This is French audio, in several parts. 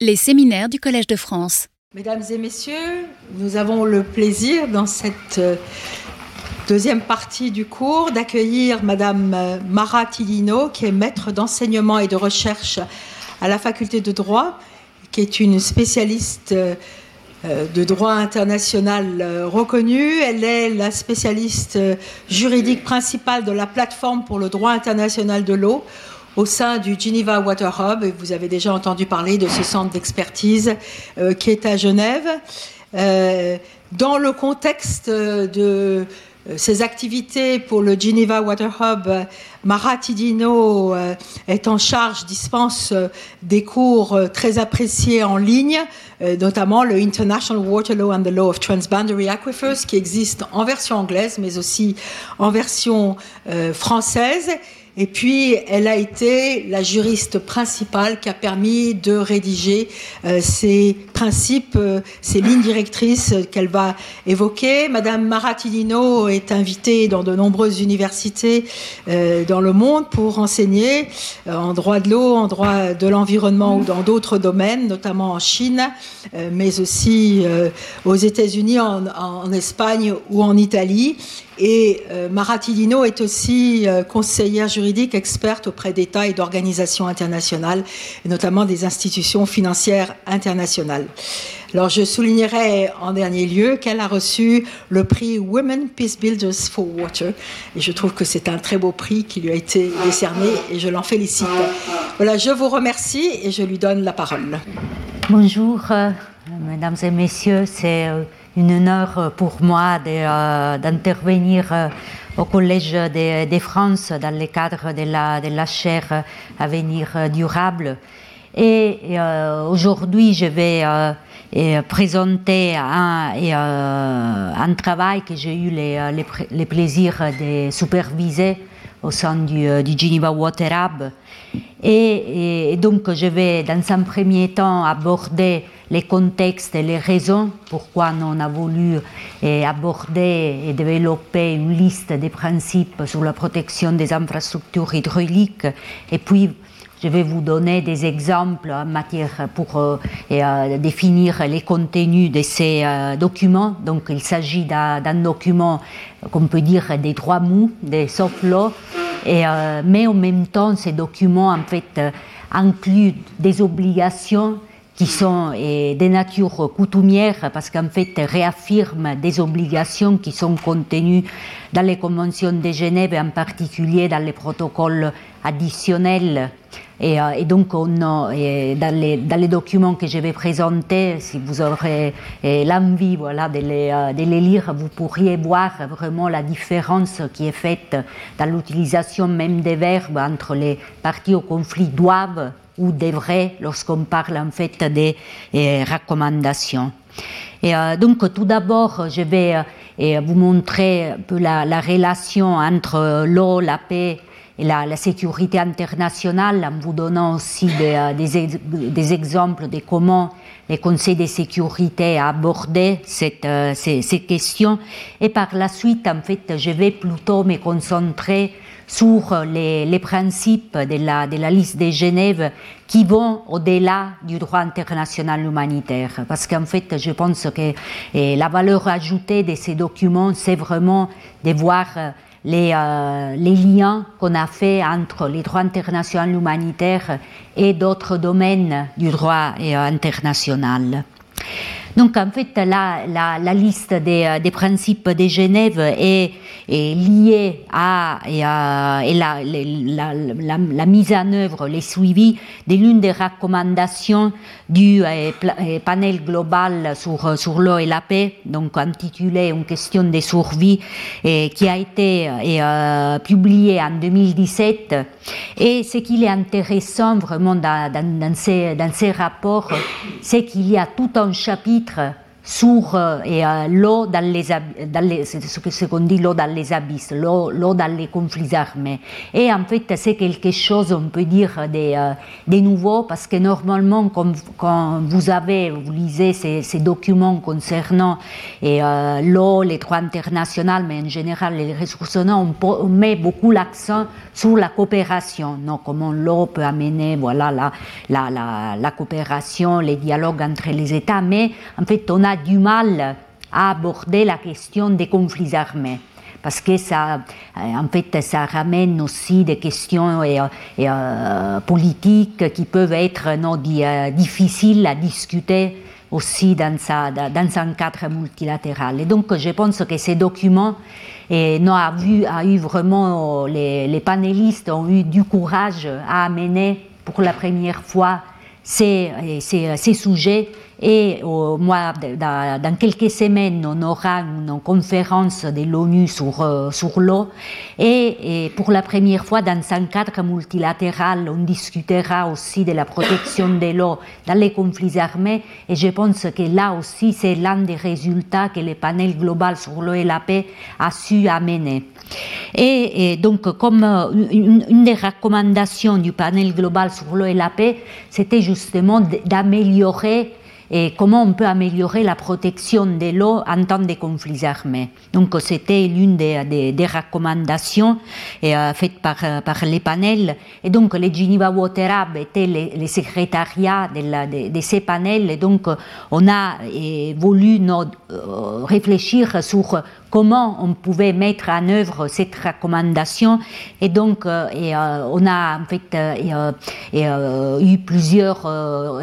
Les séminaires du Collège de France. Mesdames et messieurs, nous avons le plaisir dans cette euh, deuxième partie du cours d'accueillir Madame euh, Mara Tilino, qui est maître d'enseignement et de recherche à la faculté de droit, qui est une spécialiste euh, de droit international reconnue. Elle est la spécialiste juridique principale de la plateforme pour le droit international de l'eau au sein du Geneva Water Hub. Vous avez déjà entendu parler de ce centre d'expertise euh, qui est à Genève. Euh, dans le contexte de euh, ces activités pour le Geneva Water Hub, Mara Tidino est en charge, dispense des cours très appréciés en ligne, notamment le International Water Law and the Law of Transboundary Aquifers, qui existe en version anglaise, mais aussi en version française et puis, elle a été la juriste principale qui a permis de rédiger euh, ces principes, euh, ces lignes directrices qu'elle va évoquer. Madame Maratilino est invitée dans de nombreuses universités euh, dans le monde pour enseigner en droit de l'eau, en droit de l'environnement ou dans d'autres domaines, notamment en Chine, mais aussi aux États-Unis, en, Espagne ou en Italie. Et Maratilino est aussi conseillère juridique experte auprès d'États et d'organisations internationales, et notamment des institutions financières internationales. Alors je soulignerai en dernier lieu qu'elle a reçu le prix Women Peace Builders for Water, et je trouve que c'est un très beau prix qui lui a été décerné, et je l'en félicite. Voilà, je vous remercie et je lui donne la parole. Bonjour, euh, mesdames et messieurs, c'est une honneur pour moi euh, d'intervenir euh, au Collège de, France dans le cadre de la, de la chaire Avenir durable. Et euh, aujourd'hui, je vais présenter un, un, travail que j'ai eu le, plaisir de superviser au sein du, Geneva Water Hub. Et, donc, je vais dans un premier temps aborder les contextes et les raisons pourquoi on a voulu eh, aborder et développer une liste des principes sur la protection des infrastructures hydrauliques. Et puis, je vais vous donner des exemples en matière pour euh, euh, définir les contenus de ces euh, documents. Donc, il s'agit d'un document qu'on peut dire des droits mous, des soft laws, et, mais en même temps, ces documents en fait incluent des obligations qui sont des natures coutumières parce qu'en fait réaffirment des obligations qui sont contenues dans les conventions de Genève et en particulier dans les protocoles additionnels. Et, euh, donc, on dans, les, documents que je vais présenter, si vous aurez l'envie euh, de les lire, vous pourriez voir vraiment la différence qui est faite dans l'utilisation même des verbes entre les parties au conflit doivent ou devrait lorsqu'on parle en fait des eh, recommandations. Et, euh, donc tout d'abord, je vais euh, vous montrer un peu la, relation entre l'eau, la paix et la, sécurité internationale en vous donnant aussi des, euh, des, exemples de comment les conseils de sécurité a abordé cette, ces, ces, questions. Et par la suite, en fait, je vais plutôt me concentrer sur les, principes de la, de la, liste de Genève qui vont au-delà du droit international humanitaire. Parce qu'en fait, je pense que eh, la valeur ajoutée de ces documents, c'est vraiment de voir les, euh, les liens qu'on a fait entre les droits international humanitaire et d'autres domaines du droit eh, international. Donc en fait, la, la, liste des, euh, des, principes de Genève est, est liée à, et à et la, la, mise en œuvre, les suivis de l'une des recommandations du euh, euh, panel global sur, sur l'eau et la paix, donc intitulé Une question de survie, et, qui a été euh, publié en 2017. Et ce qui est intéressant vraiment dans ces, dans ces rapports, c'est qu'il y a tout un chapitre titre sur euh, euh, l'eau dans les, dans les ce qu'on l'eau dans les abysses, l'eau, dans les conflits armés. Et en fait, c'est quelque chose, on peut dire, des, euh, des nouveaux, parce que normalement, quand, quand, vous avez, vous lisez ces, ces documents concernant et, l'eau, les droits internationaux, mais en général les ressources on, on met beaucoup l'accent sur la coopération, non, comment l'eau peut amener, voilà, la, la, la, la coopération, les dialogues entre les États, mais en fait, on a du mal à aborder la question des conflits armés parce que ça, euh, en fait, ça ramène aussi des questions et, euh, politiques qui peuvent être non, euh, difficiles à discuter aussi dans, dans un cadre multilatéral. Et donc, je pense que ces documents et non, a, vu, a eu vraiment, les, les panélistes ont eu du courage à amener pour la première fois ces, ces, ces sujets et au dans quelques semaines, on aura une conférence de l'ONU sur, euh, sur l'eau. Et, pour la première fois, dans un cadre multilatéral, on discutera aussi de la protection de l'eau dans les conflits armés. Et je pense que là aussi, c'est l'un des résultats que le panel global sur l'eau et la paix a su amener. Et, donc, comme euh, une, des recommandations du panel global sur l'eau et la paix, c'était justement d'améliorer et comment on peut améliorer la protection de l'eau en temps de conflits armés. Donc c'était l'une des, des, recommandations euh, faites par, par les panels. Et donc les Geneva Water Hub étaient les, les secrétariats de, ces panels. Et donc on a voulu euh, réfléchir sur comment on pouvait mettre en œuvre cette recommandation. Et donc, euh, euh, on a en fait euh, eu plusieurs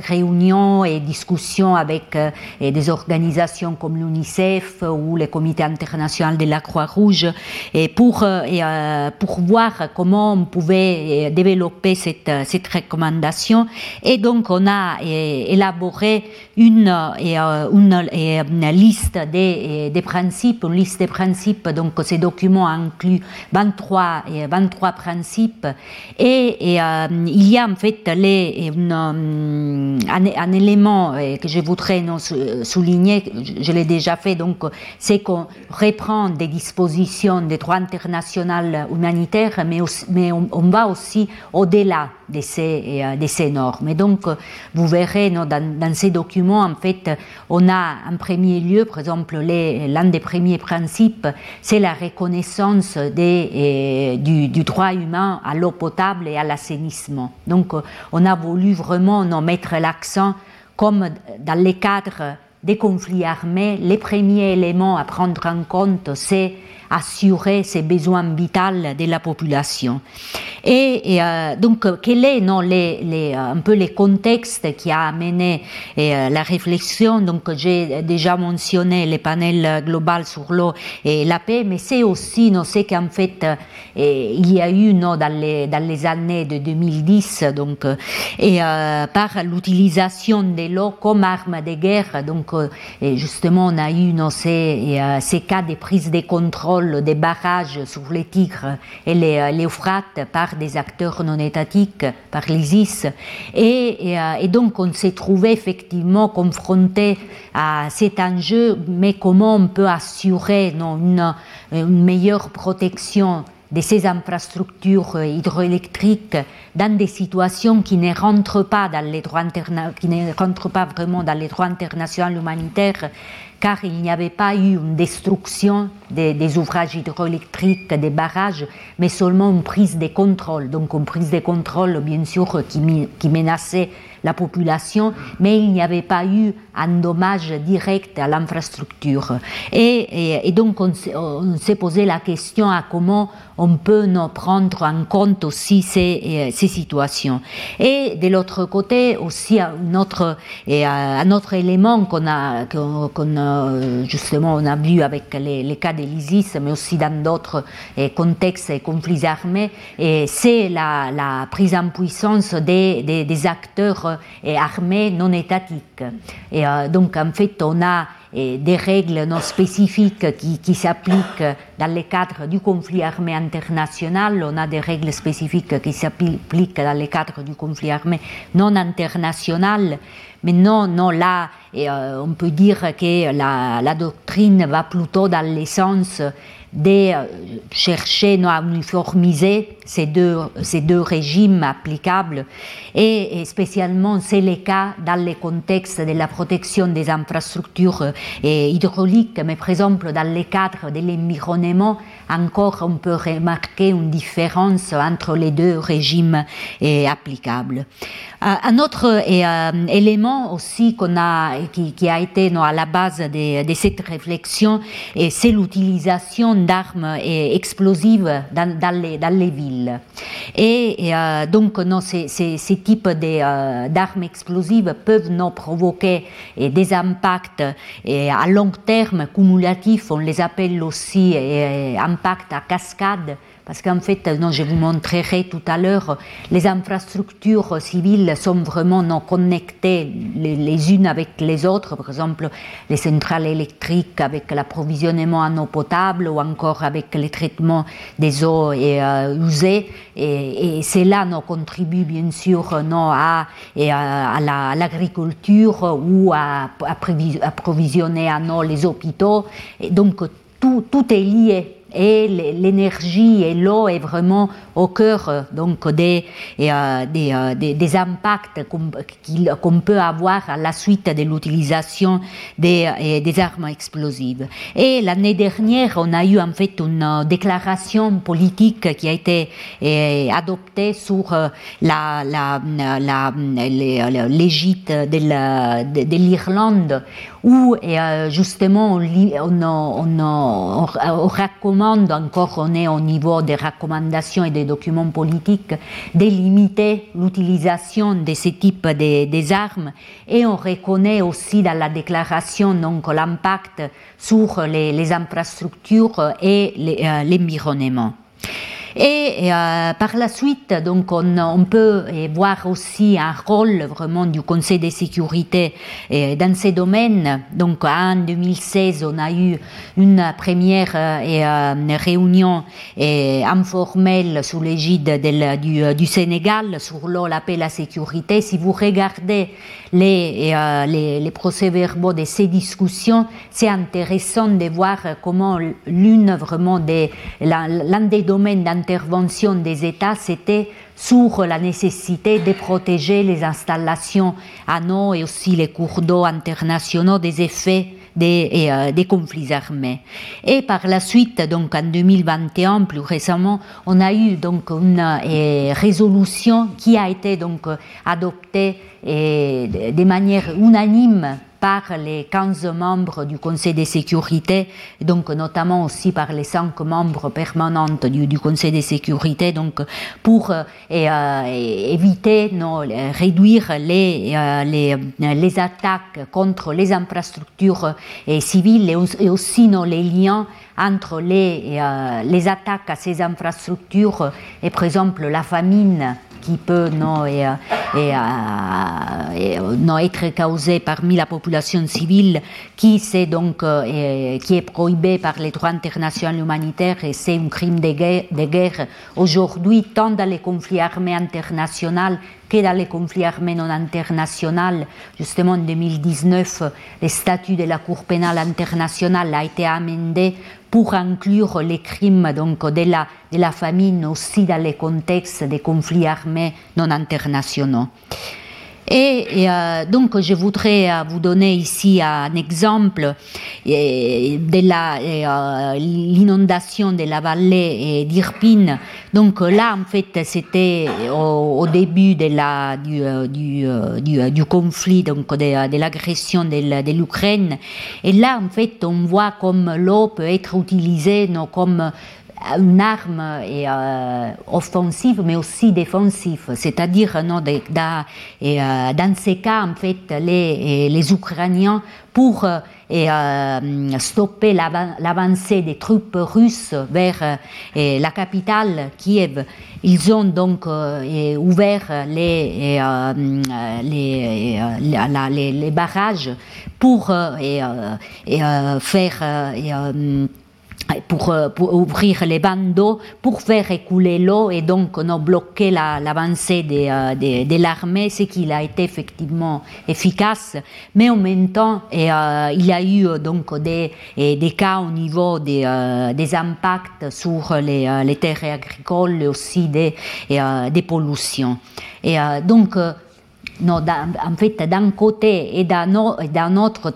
réunions et discussions avec des organisations comme l'UNICEF ou le Comité international de la Croix-Rouge pour, pour voir comment on pouvait développer cette, cette recommandation. Et donc, on a élaboré une, une, une liste des, des principes, une liste des principes, donc ces documents incluent 23, 23 principes. Et, euh, il y a en fait euh, un, élément euh, que je voudrais souligner, je l'ai déjà fait, donc c'est qu'on reprend des dispositions des droits international humanitaires, mais on, va aussi au-delà de ces, de ces normes. Et donc, vous verrez dans, ces documents, en fait, on a en premier lieu, par exemple, l'un des premiers principes c'est la reconnaissance du, droit humain à l'eau potable et à l'assainissement. Donc, on a voulu vraiment mettre l'accent, comme dans les cadres des conflits armés, les premiers éléments à prendre en compte, c'est assurer ces besoins vitaux de la population. Et, euh, donc, quel est non, les, les, un peu les contextes qui a amené euh, la réflexion? Donc, j'ai déjà mentionné les panels global sur l'eau et la paix, mais c'est aussi, non, c'est qu'en fait, euh, il y a eu non, dans, les, dans les années de 2010, donc, et par l'utilisation de l'eau comme arme de guerre, donc, justement, on a eu non, ces, ces cas de prise de contrôle des barrages sur les Tigres et les, les par des acteurs non étatiques, par l'ISIS. Et, euh, et, donc on s'est trouvé effectivement confronté à cet enjeu, mais comment on peut assurer une, meilleure protection de ces infrastructures hydroélectriques dans des situations qui ne rentrent pas dans les droits qui ne rentrent pas vraiment dans les droits internationaux humanitaires car il n'y avait pas eu une destruction des, ouvrages hydroélectriques, des barrages, mais seulement une prise de contrôle. Donc une prise de contrôle, bien sûr, qui, menaçait la population, mais il n'y avait pas eu un dommage direct à l'infrastructure. Et, donc on, s'est posé la question à comment on peut nous prendre en compte aussi ces, ces situations. Et de l'autre côté aussi un autre, autre élément qu'on a, justement on a vu avec les, cas de l'ISIS, mais aussi dans d'autres contextes et conflits armés, c'est la, la, prise en puissance des, des, acteurs et armées non étatiques. Et euh, donc en fait, on a des règles non spécifiques qui, s'appliquent dans le cadre du conflit armé international. On a des règles spécifiques qui s'appliquent dans le cadre du conflit armé non international. Mais non, non, là, euh, on peut dire que la, la, doctrine va plutôt dans le sens de euh, chercher à uniformiser ces deux, ces deux régimes applicables et, spécialement c'est le cas dans le contexte de la protection des infrastructures euh, hydrauliques, mais par exemple dans le cadre de l'environnement, encore on peut remarquer une différence entre les deux régimes euh, applicables. Un autre élément aussi qu'on a, qui, a été à la base de cette réflexion, c'est l'utilisation d'armes explosives dans, les, villes. Et, euh, donc, non, ces, types euh, d'armes explosives peuvent nous provoquer des impacts à long terme cumulatifs, on les appelle aussi impacts à cascade parce qu'en fait, non, je vous montrerai tout à l'heure, les infrastructures civiles sont vraiment non connectées les, unes avec les autres, par exemple les centrales électriques avec l'approvisionnement en eau potable ou encore avec le traitement des eaux euh, usées. Et, cela nous contribue bien sûr non, à, et à, l'agriculture ou à, approvisionner en eau les hôpitaux. Donc tout est lié et l'énergie et l'eau est vraiment au cœur euh, donc des, euh, euh, des, des, impacts qu'on peut avoir à la suite de l'utilisation des, armes explosives. Et l'année dernière, on a eu en fait une déclaration politique qui a été adoptée sur l'égide de l'Irlande où justement on, on, on, recommande encore, on est au niveau des recommandations et des documents politiques de limiter l'utilisation de ce type de, des armes et on reconnaît aussi dans la déclaration l'impact sur les, les, infrastructures et l'environnement. Et euh, par la suite, donc, on, peut voir aussi un rôle vraiment du Conseil de sécurité euh, dans ces domaines. Donc, en 2016, on a eu une première euh, réunion informelle sous l'égide du, Sénégal sur l'eau, la paix, la sécurité. Si vous regardez les, les, procès-verbaux de ces discussions, c'est intéressant de voir comment l'une vraiment des, l'un des domaines des États, c'était sur la nécessité de protéger les installations à eau et aussi les cours d'eau internationaux des effets des, euh, conflits armés. Et par la suite, donc en 2021, plus récemment, on a eu donc une euh, résolution qui a été donc adoptée et, de manière unanime par les 15 membres du Conseil de sécurité, donc notamment aussi par les 5 membres permanents du, Conseil de sécurité, donc pour euh, euh, éviter, non, réduire les, euh, les, les, attaques contre les infrastructures civiles et, aussi non, les liens entre les, les attaques à ces infrastructures et par exemple la famine qui peut non, et, et, et, non, être causé parmi la population civile, qui, est donc, qui est prohibé par les droits internationaux humanitaires et c'est un crime de guerre. Aujourd'hui, tant dans les conflits armés internationaux que dans les conflits armés non internationaux. Justement, en 2019, le statut de la Cour pénale internationale a été amendé pour inclure les crimes donc, de, la, de la famine aussi dans les contextes des conflits armés non internationaux. Et, euh, donc, je voudrais euh, vous donner ici un exemple euh, de l'inondation de la vallée d'Irpine. Donc là, en fait, c'était au, début de du, conflit, donc de, de l'agression de l'Ukraine. Et là, en fait, on voit comme l'eau peut être utilisée non, comme une arme et, offensive mais aussi défensive, c'est-à-dire non, dans ces cas en fait les, les Ukrainiens pour et euh, stopper l'avancée des troupes russes vers euh, la capitale Kiev. Ils ont donc euh, ouvert les, les, les, barrages pour faire pour, euh, pour, ouvrir les bandeaux, pour faire écouler l'eau et donc on a bloqué l'avancée la, de, de l'armée, ce qui a été effectivement efficace. Mais en même temps, euh, il y a eu donc des, des cas au niveau des, euh, impacts sur les, euh, terres agricoles et aussi des, des pollutions. Et donc, non, en fait, d'un côté et d'un autre,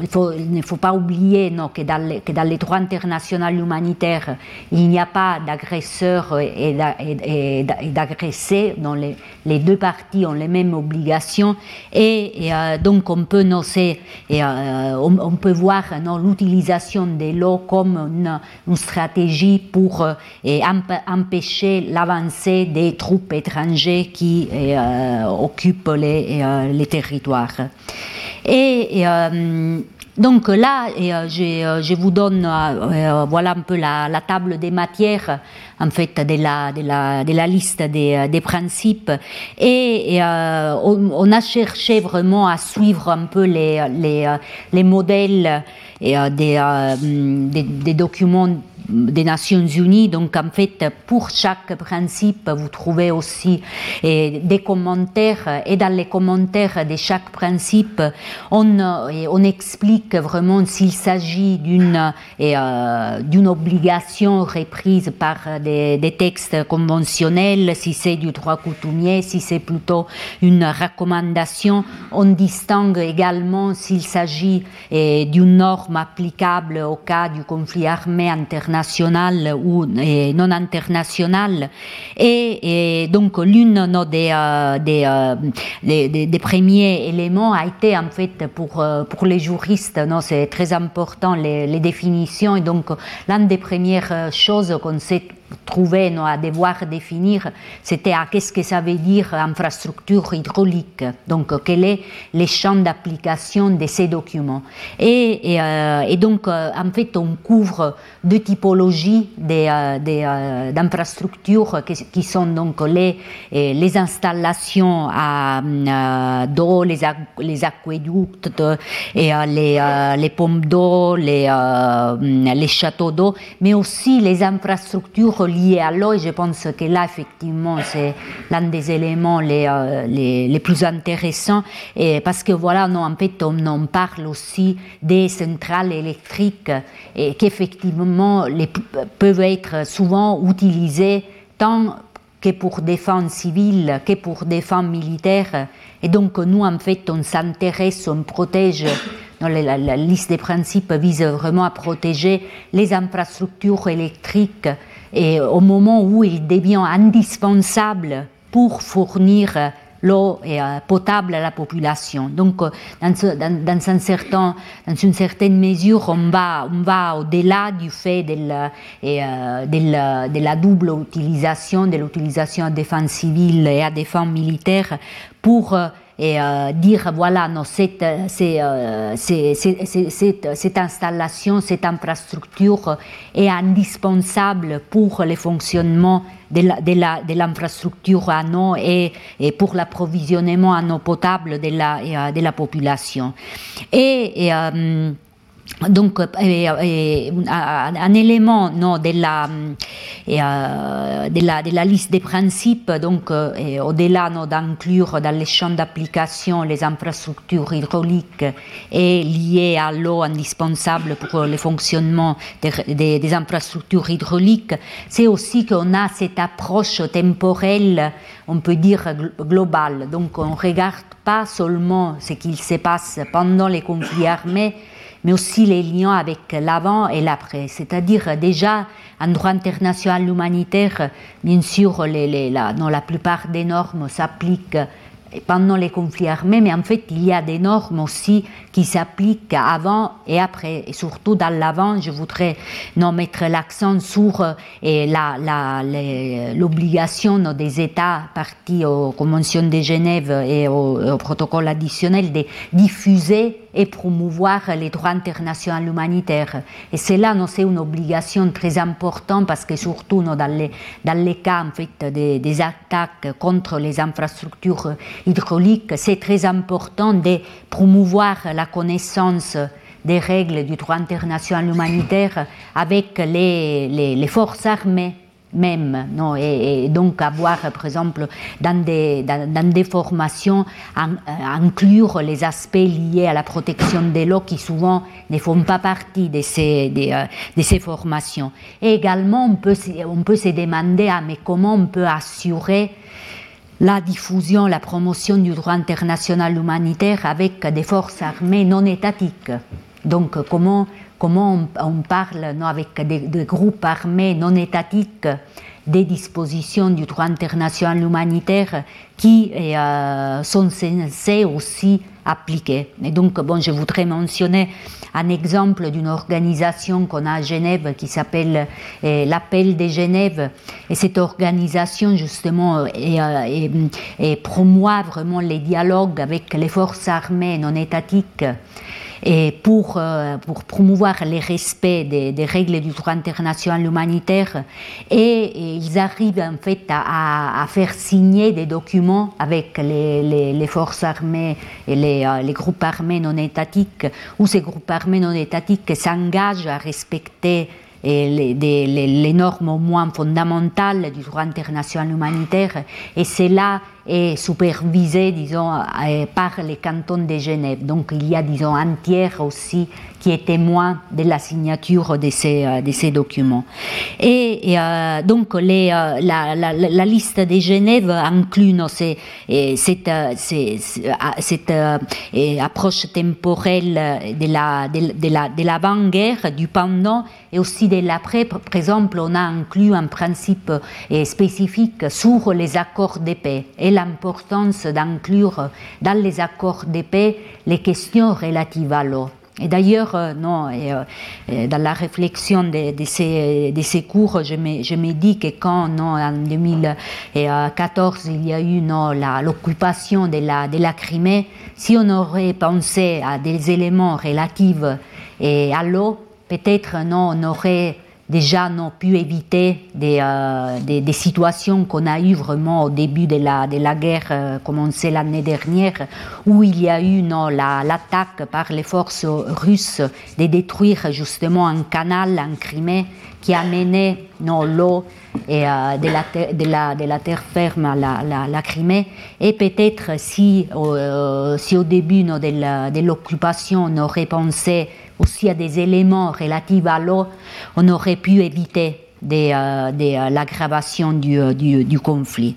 il, faut, il, ne faut pas oublier non, que, dans les, que, dans droits internationaux humanitaires, il n'y a pas d'agresseurs et d'agressés, les, les, deux parties ont les mêmes obligations, et, euh, donc on peut, et, euh, on, peut voir l'utilisation de l'eau comme une, stratégie pour euh, empêcher l'avancée des troupes étrangères qui occupe les, euh, les territoires. Et, euh, donc là, euh, je, vous donne voilà un peu la, table des matières en fait de la, liste des, principes et, on, a cherché vraiment à suivre un peu les, les, les modèles et, des documents des Nations Unies. Donc en fait, pour chaque principe, vous trouvez aussi des commentaires et dans les commentaires de chaque principe, on, on explique vraiment s'il s'agit d'une euh, d'une obligation reprise par des, des, textes conventionnels, si c'est du droit coutumier, si c'est plutôt une recommandation. On distingue également s'il s'agit d'une norme applicable au cas du conflit armé international nationale ou non internationale. Et, donc l'une des, euh, euh, des, des, des, premiers éléments a été en fait pour, euh, pour les juristes, non, c'est très important les, les définitions. Et donc l'une des premières choses qu'on sait trouver à devoir définir, c'était à qu'est-ce que ça veut dire infrastructure hydraulique. Donc, quel est le champ d'application de ces documents. Et, euh, donc, euh, en fait, on couvre deux typologies d'infrastructures qui, sont donc les, les installations d'eau, les, les et, les, les pompes d'eau, les, les châteaux d'eau, mais aussi les infrastructures lié à l'eau et je pense que là, effectivement, c'est l'un des éléments les, euh, les, les, plus intéressants et parce que voilà, non, en fait, on en parle aussi des centrales électriques et qu'effectivement les, peuvent être souvent utilisées tant que pour des fins civiles que pour des fins militaires. Et donc, nous, en fait, on s'intéresse, on protège la, la, liste des principes vise vraiment à protéger les infrastructures électriques et au moment où il devient indispensable pour fournir l'eau euh, potable à la population. Donc, euh, dans, une certaine mesure, on va, au-delà du fait de la, euh, de la, double utilisation, de l'utilisation à des fins civiles et à des fins militaires pour et euh, dire voilà non, cette, euh, euh, cette, cette, installation, cette infrastructure est indispensable pour le fonctionnement de l'infrastructure à eau et, et, pour l'approvisionnement en eau potable de la, de la population. Et donc, euh, un élément non, de, la, euh, de, la, de la liste des principes, donc au-delà d'inclure dans les champs d'application les infrastructures hydrauliques et liées à l'eau indispensable pour le fonctionnement des, des, des infrastructures hydrauliques, c'est aussi qu'on a cette approche temporelle, on peut dire globale. Donc, on ne regarde pas seulement ce qu'il se passe pendant les conflits armés, mais aussi les liens avec l'avant et l'après. C'est-à-dire déjà, en droit international humanitaire, bien sûr, la, non, la plupart des normes s'appliquent pendant les conflits armés, mais en fait, il y a des normes aussi qui s'appliquent avant et après. Et surtout dans l'avant, je voudrais non, mettre l'accent sur l'obligation des États partis aux conventions de Genève et au, protocole additionnel de diffuser et promouvoir les droits internationaux humanitaires. Et cela, c'est une obligation très importante parce que surtout dans, les, dans les cas en des, des attaques contre les infrastructures hydrauliques, c'est très important de promouvoir la connaissance des règles du droit international humanitaire avec les, les forces armées même. Non, et, donc avoir, par exemple, dans des, dans, des formations, euh, inclure les aspects liés à la protection de l'eau qui souvent ne font pas partie de ces, de, euh, ces formations. Et également, on peut, on peut se demander ah, mais comment on peut assurer la diffusion, la promotion du droit international humanitaire avec des forces armées non étatiques? Donc comment comment on, parle avec des, groupes armés non étatiques des dispositions du droit international humanitaire qui euh, sont censées aussi appliquer. Et donc, bon, je voudrais mentionner un exemple d'une organisation qu'on a à Genève qui s'appelle euh, l'Appel de Genève. Et cette organisation, justement, euh, promoit vraiment les dialogues avec les forces armées non étatiques et pour, euh, promouvoir le respect des, règles du droit international humanitaire. Et, ils arrivent en fait à, faire signer des documents avec les, forces armées et les, euh, les, groupes armés non étatiques, où ces groupes armés non étatiques s'engagent à respecter les, normes au moins fondamentales du droit international humanitaire. Et cela est supervisé, disons, euh, par les cantons de Genève. Donc il y a, disons, un tiers aussi qui est témoin de la signature de ces, euh, documents. Et, euh, donc les, la, liste de Genève inclut cette, approche temporelle de la, de, de l'avant-guerre, du pendant et aussi de l'après. Par exemple, on a inclus un principe spécifique sur les accords de paix. Et l'importance d'inclure dans les accords de paix les questions relatives à l'eau. Et d'ailleurs, euh, non, euh, dans la réflexion de, ces, cours, je me, dis que quand non, en 2014 il y a eu l'occupation de la, de la Crimée, si on aurait pensé à des éléments relatifs à l'eau, peut-être non, on aurait déjà n'ont pu éviter des, euh, des, des situations qu'on a eues vraiment au début de la, de la guerre euh, commencée l'année dernière, où il y a eu non, l'attaque la, par les forces russes de détruire justement un canal en Crimée qui a mené l'eau et, euh, de, la de, la, de, la terre ferme à la, la, Crimée. Et peut-être si, euh, si au début de l'occupation on aurait pensé aussi à des éléments relatifs à l'eau, on aurait pu éviter euh, euh, l'aggravation du, euh, conflit.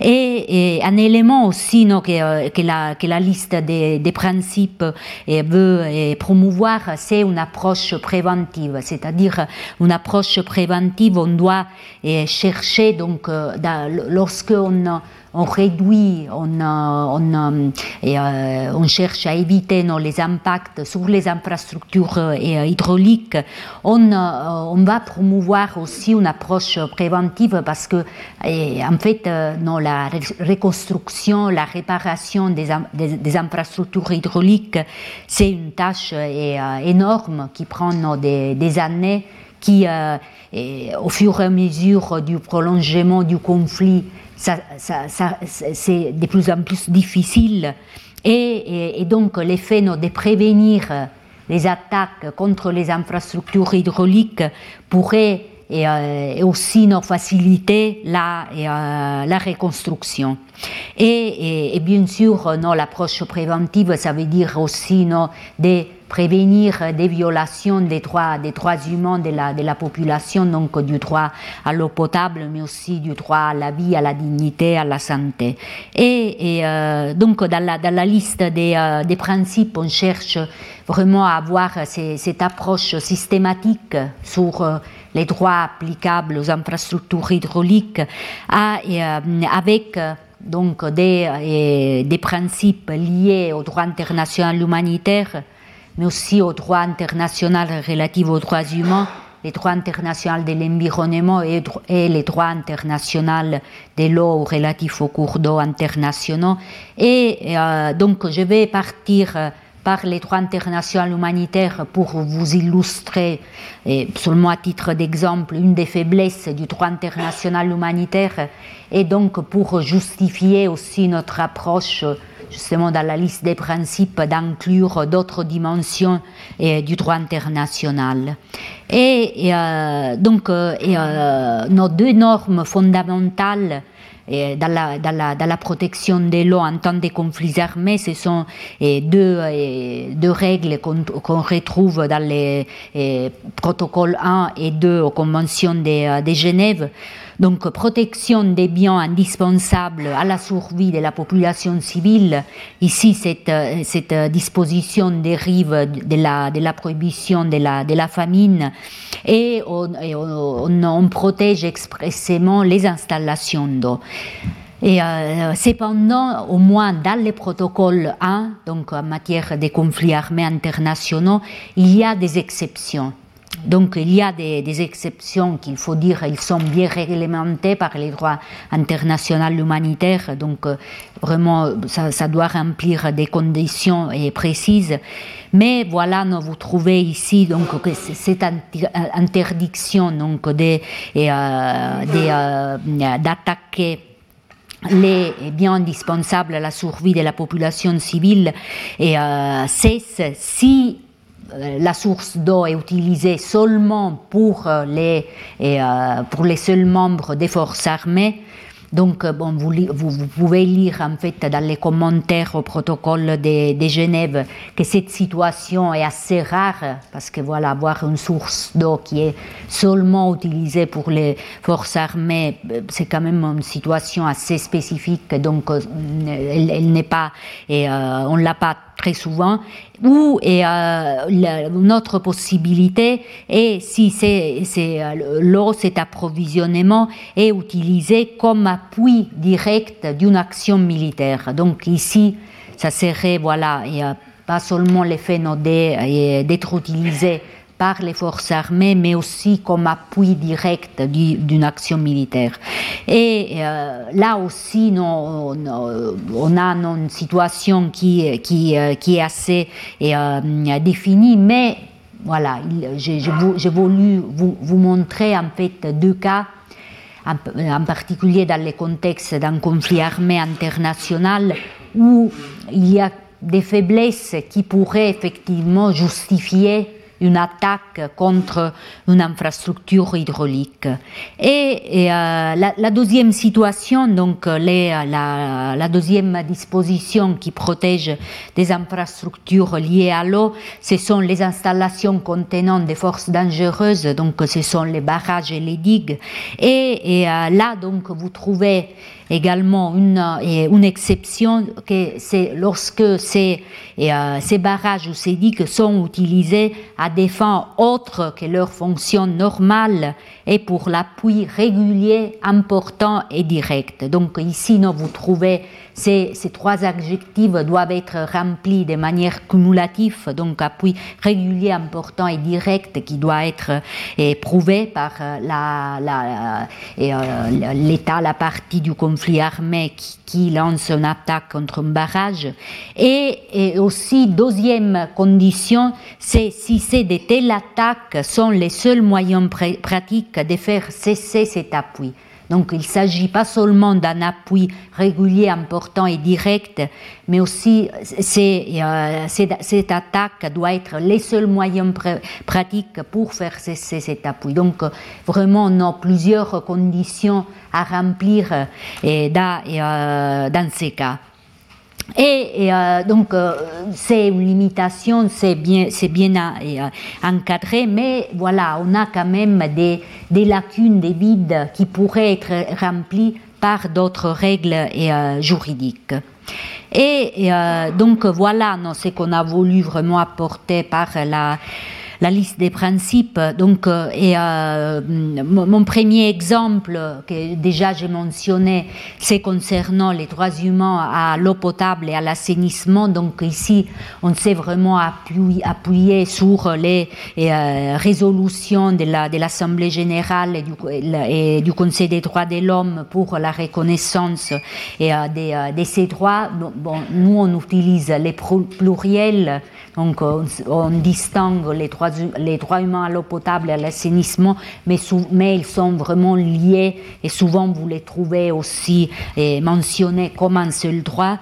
Et, un élément aussi non, que, la, liste des, des principes veut promouvoir, c'est une approche préventive, c'est-à-dire une approche préventive, on doit chercher, donc, lorsqu'on on réduit, euh, on, cherche à éviter les impacts sur les infrastructures euh, hydrauliques, on, euh, va promouvoir aussi une approche préventive parce que, en fait, non, la reconstruction, la réparation des, infrastructures hydrauliques, c'est une tâche énorme qui prend des années qui, au fur et à mesure du prolongement du conflit, c'est de plus en plus difficile. Et, et, donc l'effet de prévenir les attaques contre les infrastructures hydrauliques pourrait et, euh, aussi nous faciliter la, euh, la reconstruction. Et, et, bien sûr, l'approche préventive, ça veut dire aussi non, de prévenir des violations des droits, des droits humains de la, de la population, donc du droit à l'eau potable, mais aussi du droit à la vie, à la dignité, à la santé. Et, et euh, donc dans la, dans la liste des, euh, des, principes, on cherche vraiment à avoir cette approche systématique sur euh, les droits applicables aux infrastructures hydrauliques à, avec donc des, des principes liés au droit international humanitaire, mais aussi au droit international relatif aux droits humains, les droits internationaux de l'environnement et, les droits internationaux de l'eau relatifs aux cours d'eau internationaux. Et euh, donc je vais partir par les droits internationaux humanitaires pour vous illustrer, et seulement à titre d'exemple, une des faiblesses du droit international humanitaire et donc pour justifier aussi notre approche justement dans la liste des principes d'inclure d'autres dimensions du droit international. Et, euh, donc euh, nos deux normes fondamentales dans la, dans, la, protection de l'eau en temps de conflits armés, ce sont deux, deux règles qu'on retrouve dans les protocoles 1 et 2 aux conventions de, de Genève. Donc, protection des biens indispensables à la survie de la population civile. Ici, cette, cette disposition dérive de la, de prohibition de la, famine et on, protège expressément les installations d'eau. Euh, cependant, au moins dans les protocoles 1, donc en matière de conflits armés internationaux, il y a des exceptions. Donc il y a des, exceptions qu'il faut dire, elles sont bien réglementées par les droits internationaux humanitaires, donc euh, vraiment ça, doit remplir des conditions précises. Mais voilà, vous trouvez ici donc cette interdiction donc euh, euh, d'attaquer les biens indispensables à la survie de la population civile et cesse si la source d'eau est utilisée seulement pour euh, les, euh, pour les seuls membres des forces armées, donc, euh, bon, vous, vous, pouvez lire en fait dans les commentaires au protocole de, Genève que cette situation est assez rare parce que voilà, avoir une source d'eau qui est seulement utilisée pour les forces armées, euh, c'est quand même une situation assez spécifique. Donc, euh, elle, n'est pas, et on l'a pas très souvent. Ou et, une autre possibilité est si c'est, l'eau, cet approvisionnement est utilisé comme appui direct d'une action militaire. Donc ici, ça serait, voilà, il a pas seulement l'effet nodé d'être utilisé par les forces armées, mais aussi comme appui direct d'une action militaire. Et euh, là aussi, on, a une situation qui, euh, est assez euh, définie, mais voilà, j'ai voulu vous, vous montrer en fait deux cas en particulier dans les contextes d'un conflit armé international où il y a des faiblesses qui pourraient effectivement justifier une attaque contre une infrastructure hydraulique. Et, euh, la, deuxième situation, donc les, la, la, deuxième disposition qui protège des infrastructures liées à l'eau, ce sont les installations contenant des forces dangereuses, donc ce sont les barrages et les digues. Et, euh, là, donc, vous trouvez également une, une exception, que c'est lorsque ces, euh, ces barrages ou ces digues sont utilisés à des fins autres que leur fonction normale et pour l'appui régulier, important et direct. Donc ici, vous trouvez ces, trois adjectifs doivent être remplis de manière cumulative, donc appui régulier, important et direct qui doit être éprouvé par euh, euh, l'État, la, partie du conflit armé qui, lance une attaque contre un barrage. Et, et aussi, deuxième condition, c'est si ces de telles attaques sont les seuls moyens pratiques de faire cesser cet appui. Donc il ne s'agit pas seulement d'un appui régulier, important et direct, mais aussi euh, cette attaque doit être les seuls moyens pratiques pour faire cesser cet appui. Donc vraiment, on a plusieurs conditions à remplir euh, dans ces cas. Et, euh, donc, euh, c'est une limitation, c'est bien, c'est bien euh, encadré, mais voilà, on a quand même des, lacunes, des vides qui pourraient être remplis par d'autres règles juridiques. Et donc, voilà ce qu'on a voulu vraiment apporter par la la liste des principes. Donc, et, mon premier exemple que déjà j'ai mentionné, c'est concernant les droits humains à l'eau potable et à l'assainissement. Donc ici, on s'est vraiment appuyé, sur les résolutions de l'Assemblée générale et du, Conseil des droits de l'homme pour la reconnaissance de, ces droits. Nous, on utilise les pluriels donc on, distingue les droits, les droits, humains à l'eau potable et à l'assainissement, mais, ils sont vraiment liés et souvent vous les trouvez aussi mentionnés comme un seul droit.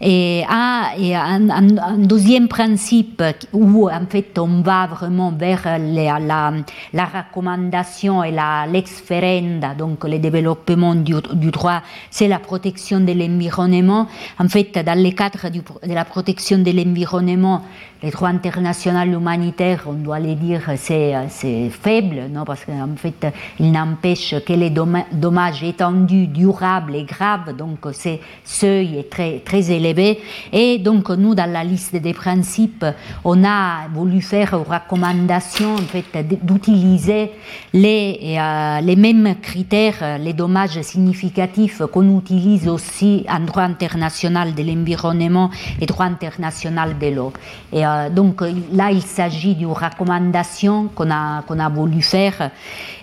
Et, ah, un, deuxième principe où en fait on va vraiment vers la, la, la recommandation et l'exférenda, donc le développement du, droit, c'est la protection de l'environnement. En fait, dans le cadre de la protection de l'environnement, les droits internationaux humanitaires, on doit les dire, c'est, faible, non parce qu'en fait, il n'empêche que les dommages étendus, durables et graves, donc ce seuil est très, élevé. Et donc, nous, dans la liste des principes, on a voulu faire une recommandation en fait, d'utiliser les, euh, les mêmes critères, les dommages significatifs qu'on utilise aussi en droit international de l'environnement et droit international de l'eau. Euh, donc là, il s'agit d'une recommandation qu'on a, voulu faire,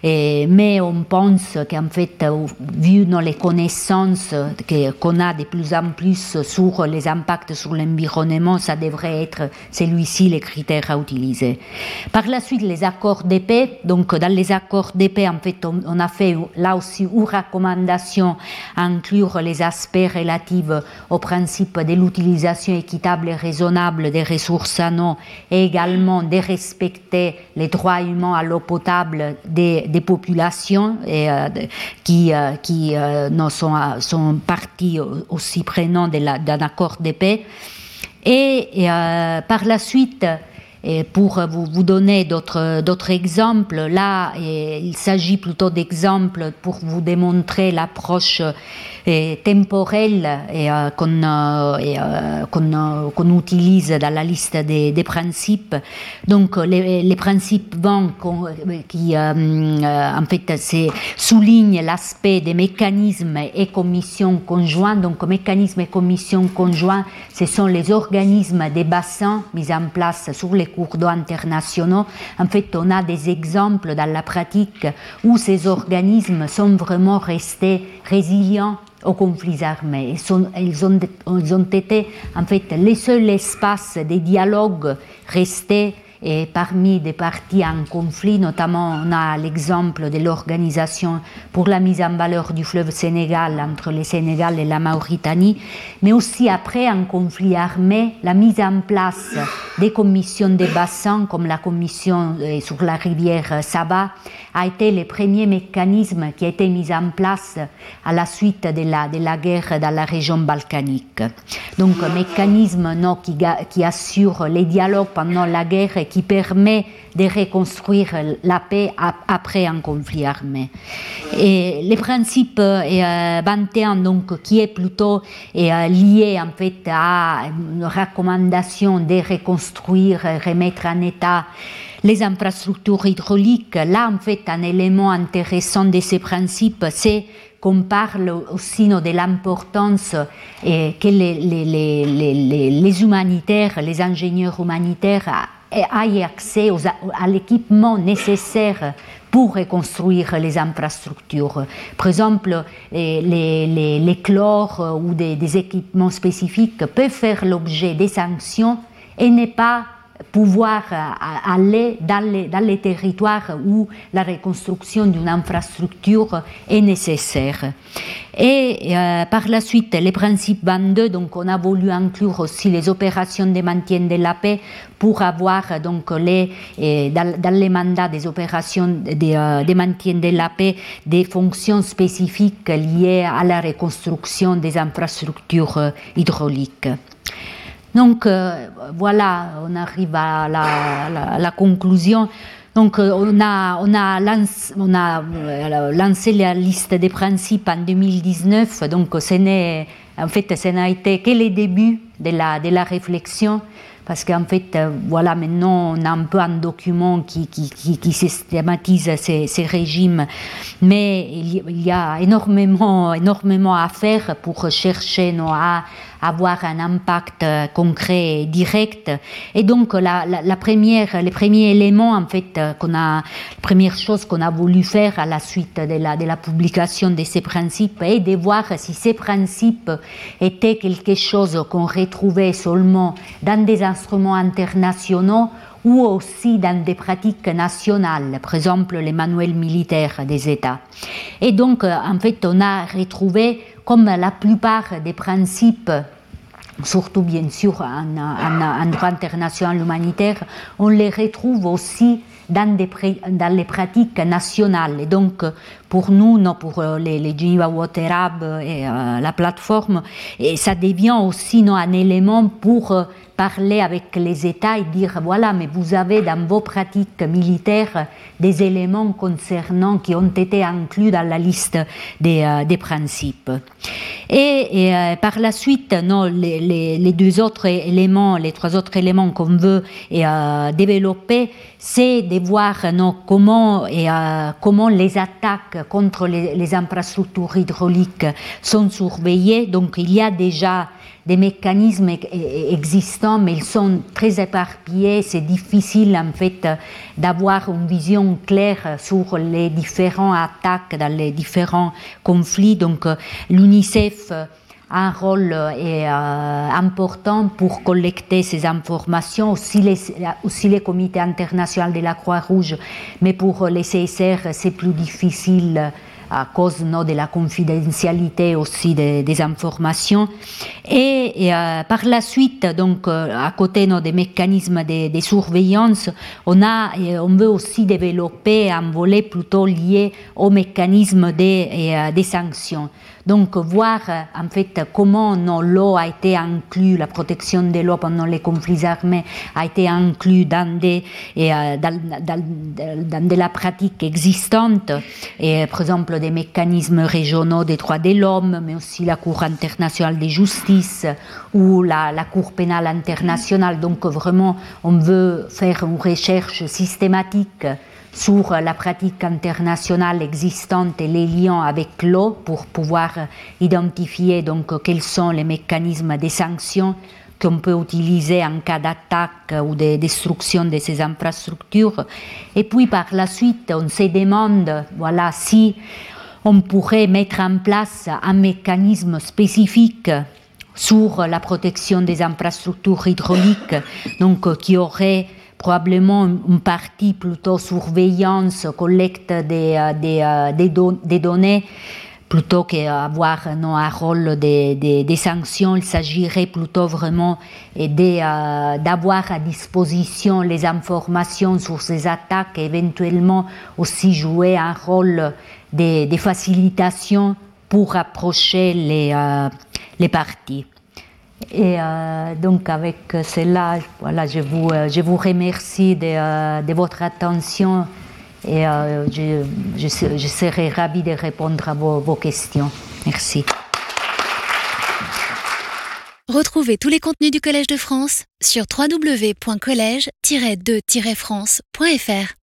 mais on pense qu'en fait, vu les connaissances qu'on a de plus en plus sur les impacts sur l'environnement, ça devrait être celui-ci les critères à utiliser. Par la suite, les accords de paix. Donc, dans les accords de paix, en fait, on, on a fait là aussi une recommandation à inclure les aspects relatifs au principe de l'utilisation équitable et raisonnable des ressources et également de respecter les droits humains à l'eau potable des, populations euh, qui, euh, qui euh, non, sont, sont parties aussi prenant d'un accord de paix. Et, par la suite, pour vous, vous donner d'autres exemples, là, il s'agit plutôt d'exemples pour vous démontrer l'approche temporelle euh, qu'on euh, qu'on utilise dans la liste des, principes. Donc, les, principes vont qui, euh, en fait, soulignent l'aspect des mécanismes et commissions conjoints. Donc, mécanismes et commissions conjoints, ce sont les organismes des bassins mis en place sur les cours d'eau internationaux. En fait, on a des exemples dans la pratique où ces organismes sont vraiment restés résilients aux conflits armés. Ils, ont, été en fait les seuls espaces des dialogues restés et parmi des parties en conflit, notamment on a l'exemple de l'organisation pour la mise en valeur du fleuve Sénégal entre le Sénégal et la Mauritanie, mais aussi après un conflit armé, la mise en place des commissions de bassins comme la commission euh, sur la rivière Saba a été le premier mécanisme qui a été mis en place à la suite de la, guerre dans la région balkanique. Donc mécanisme non, qui, qui assure les dialogues pendant la guerre et qui permet de reconstruire la paix après un conflit armé. Et le principe euh, 21, donc, qui est plutôt euh, lié en fait à une recommandation de reconstruire, remettre en état les infrastructures hydrauliques, là, en fait, un élément intéressant de ces principes, c'est qu'on parle aussi de l'importance que les, les, humanitaires, les ingénieurs humanitaires aient accès aux, à l'équipement nécessaire pour reconstruire les infrastructures. Par exemple, les, chlores ou des, des équipements spécifiques peuvent faire l'objet des sanctions et n'est pas pouvoir euh, aller dans les, territoires où la reconstruction d'une infrastructure est nécessaire. Et euh, par la suite, les principes 22, donc on a voulu inclure aussi les opérations de maintien de la paix pour avoir donc les, euh, dans, les mandats des opérations de, euh, maintien de la paix des fonctions spécifiques liées à la reconstruction des infrastructures euh, hydrauliques. Donc euh, voilà, on arrive à la, conclusion. Donc euh, on a, euh, lancé la liste des principes en 2019, donc ce en fait ce n'a été que le début de la, de la réflexion parce qu'en fait, euh, voilà, maintenant, on a un peu un document qui, systématise ces, régimes, mais il y a énormément, énormément à faire pour chercher non, à avoir un impact euh, concret et direct. Et donc, la, la, première, les premiers éléments, en fait, euh, qu'on a, la première chose qu'on a voulu faire à la suite de la, de la publication de ces principes est de voir si ces principes étaient quelque chose qu'on retrouvait seulement dans des instruments internationaux ou aussi dans des pratiques nationales, par exemple les manuels militaires des États. Et donc, euh, en fait, on a retrouvé, comme la plupart des principes surtout bien sûr en, droit international humanitaire, on les retrouve aussi dans, les pratiques nationales. Et donc, pour nous, non, pour euh, les, les Geneva Water Hub et euh, la plateforme, et ça devient aussi non, un élément pour euh, parler avec les États et dire voilà, mais vous avez dans vos pratiques militaires des éléments concernant qui ont été inclus dans la liste des, des principes. Et, par la suite, non, les, les, deux autres éléments, les trois autres éléments qu'on veut développer, c'est de voir non, comment, et, comment les attaques contre les, infrastructures hydrauliques sont surveillées. Donc il y a déjà des mécanismes existants, mais ils sont très éparpillés. C'est difficile en fait d'avoir une vision claire sur les différentes attaques dans les différents conflits. Donc l'UNICEF un rôle euh, important pour collecter ces informations, aussi les, aussi les comités internationaux de la Croix-Rouge, mais pour les CSR, c'est plus difficile à cause non, de la confidentialité aussi des, informations. Et, euh, par la suite, donc, euh, à côté des mécanismes de, surveillance, on, a, on veut aussi développer un volet plutôt lié au mécanisme des, euh, des sanctions. Donc voir en fait comment l'eau a été inclus, la protection de l'eau pendant les conflits armés a été des, et, dans, de la pratique existante, et, par exemple des mécanismes régionaux des droits de l'homme, mais aussi la Cour internationale de justice ou la Cour pénale internationale. Donc vraiment, on veut faire une recherche systématique sur la pratique internationale existante et les liens avec l'eau pour pouvoir identifier donc quels sont les mécanismes de sanctions qu'on peut utiliser en cas d'attaque ou de destruction de ces infrastructures. Et puis par la suite, on se demande voilà, si on pourrait mettre en place un mécanisme spécifique sur la protection des infrastructures hydrauliques, donc qui aurait probablement une partie plutôt surveillance, collecte des, euh, euh, des, don des données, plutôt qu'avoir un rôle des, des sanctions, il s'agirait plutôt vraiment euh, d'avoir à disposition les informations sur ces attaques et éventuellement aussi jouer un rôle des, des facilitations pour approcher les, euh, les parties. Et euh, donc avec cela, voilà, je vous, euh, je vous remercie de, euh, votre attention et je, serai ravie de répondre à vos, vos questions. Merci. Retrouvez tous les contenus du Collège de France sur www.colège-2-france.fr.